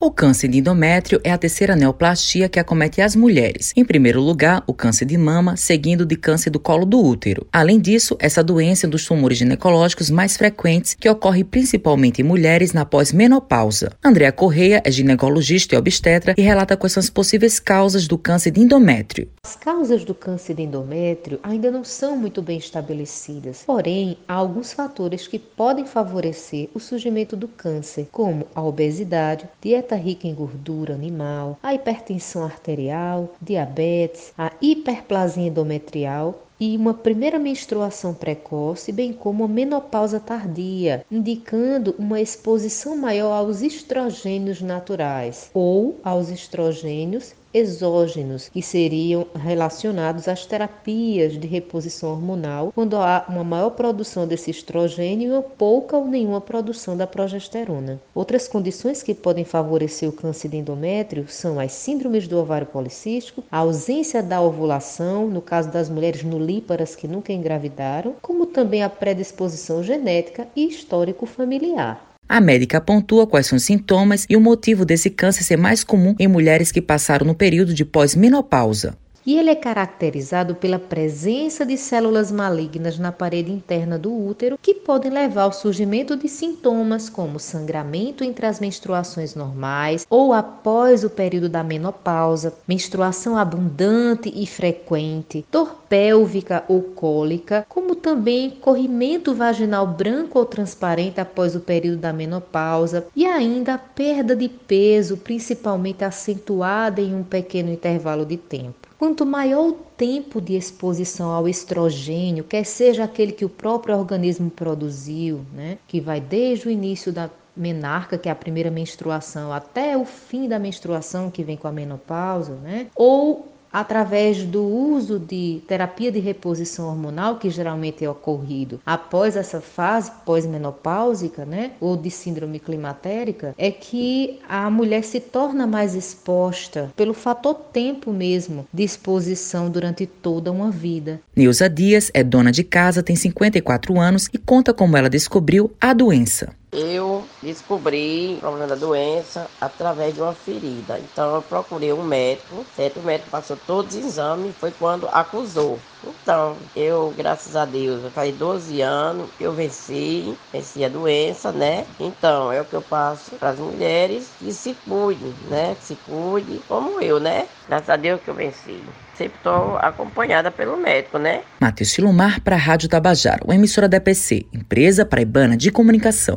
O câncer de endométrio é a terceira neoplastia que acomete as mulheres. Em primeiro lugar, o câncer de mama, seguindo de câncer do colo do útero. Além disso, essa doença é um dos tumores ginecológicos mais frequentes que ocorre principalmente em mulheres na pós-menopausa. Andrea Correia é ginecologista e obstetra e relata quais são as possíveis causas do câncer de endométrio. As causas do câncer de endométrio ainda não são muito bem estabelecidas, porém, há alguns fatores que podem favorecer o surgimento do câncer, como a obesidade, dieta dieta rica em gordura animal, a hipertensão arterial, diabetes, a hiperplasia endometrial e uma primeira menstruação precoce, bem como a menopausa tardia, indicando uma exposição maior aos estrogênios naturais ou aos estrogênios exógenos, que seriam relacionados às terapias de reposição hormonal, quando há uma maior produção desse estrogênio e pouca ou nenhuma produção da progesterona. Outras condições que podem favorecer o câncer de endométrio são as síndromes do ovário policístico, a ausência da ovulação, no caso das mulheres nulíparas que nunca engravidaram, como também a predisposição genética e histórico familiar. A médica pontua quais são os sintomas e o motivo desse câncer ser mais comum em mulheres que passaram no período de pós-menopausa e ele é caracterizado pela presença de células malignas na parede interna do útero que podem levar ao surgimento de sintomas como sangramento entre as menstruações normais ou após o período da menopausa, menstruação abundante e frequente, dor pélvica ou cólica, como também corrimento vaginal branco ou transparente após o período da menopausa e ainda perda de peso, principalmente acentuada em um pequeno intervalo de tempo. Quanto maior o tempo de exposição ao estrogênio, quer seja aquele que o próprio organismo produziu, né, que vai desde o início da menarca, que é a primeira menstruação, até o fim da menstruação, que vem com a menopausa, né, ou através do uso de terapia de reposição hormonal, que geralmente é ocorrido após essa fase pós-menopáusica, né, ou de síndrome climatérica, é que a mulher se torna mais exposta pelo fator tempo mesmo de exposição durante toda uma vida. Nilza Dias é dona de casa, tem 54 anos e conta como ela descobriu a doença. Eu descobri o problema da doença através de uma ferida. Então eu procurei um médico, certo? O médico passou todos os exames, foi quando acusou. Então, eu, graças a Deus, eu faz 12 anos eu venci, venci a doença, né? Então, é o que eu passo para as mulheres que se cuidem, né? Que se cuidem, como eu, né? Graças a Deus que eu venci. Sempre estou acompanhada pelo médico, né? Matheus Silomar para a Rádio Tabajara, uma emissora da EPC, Empresa Paraibana de Comunicação.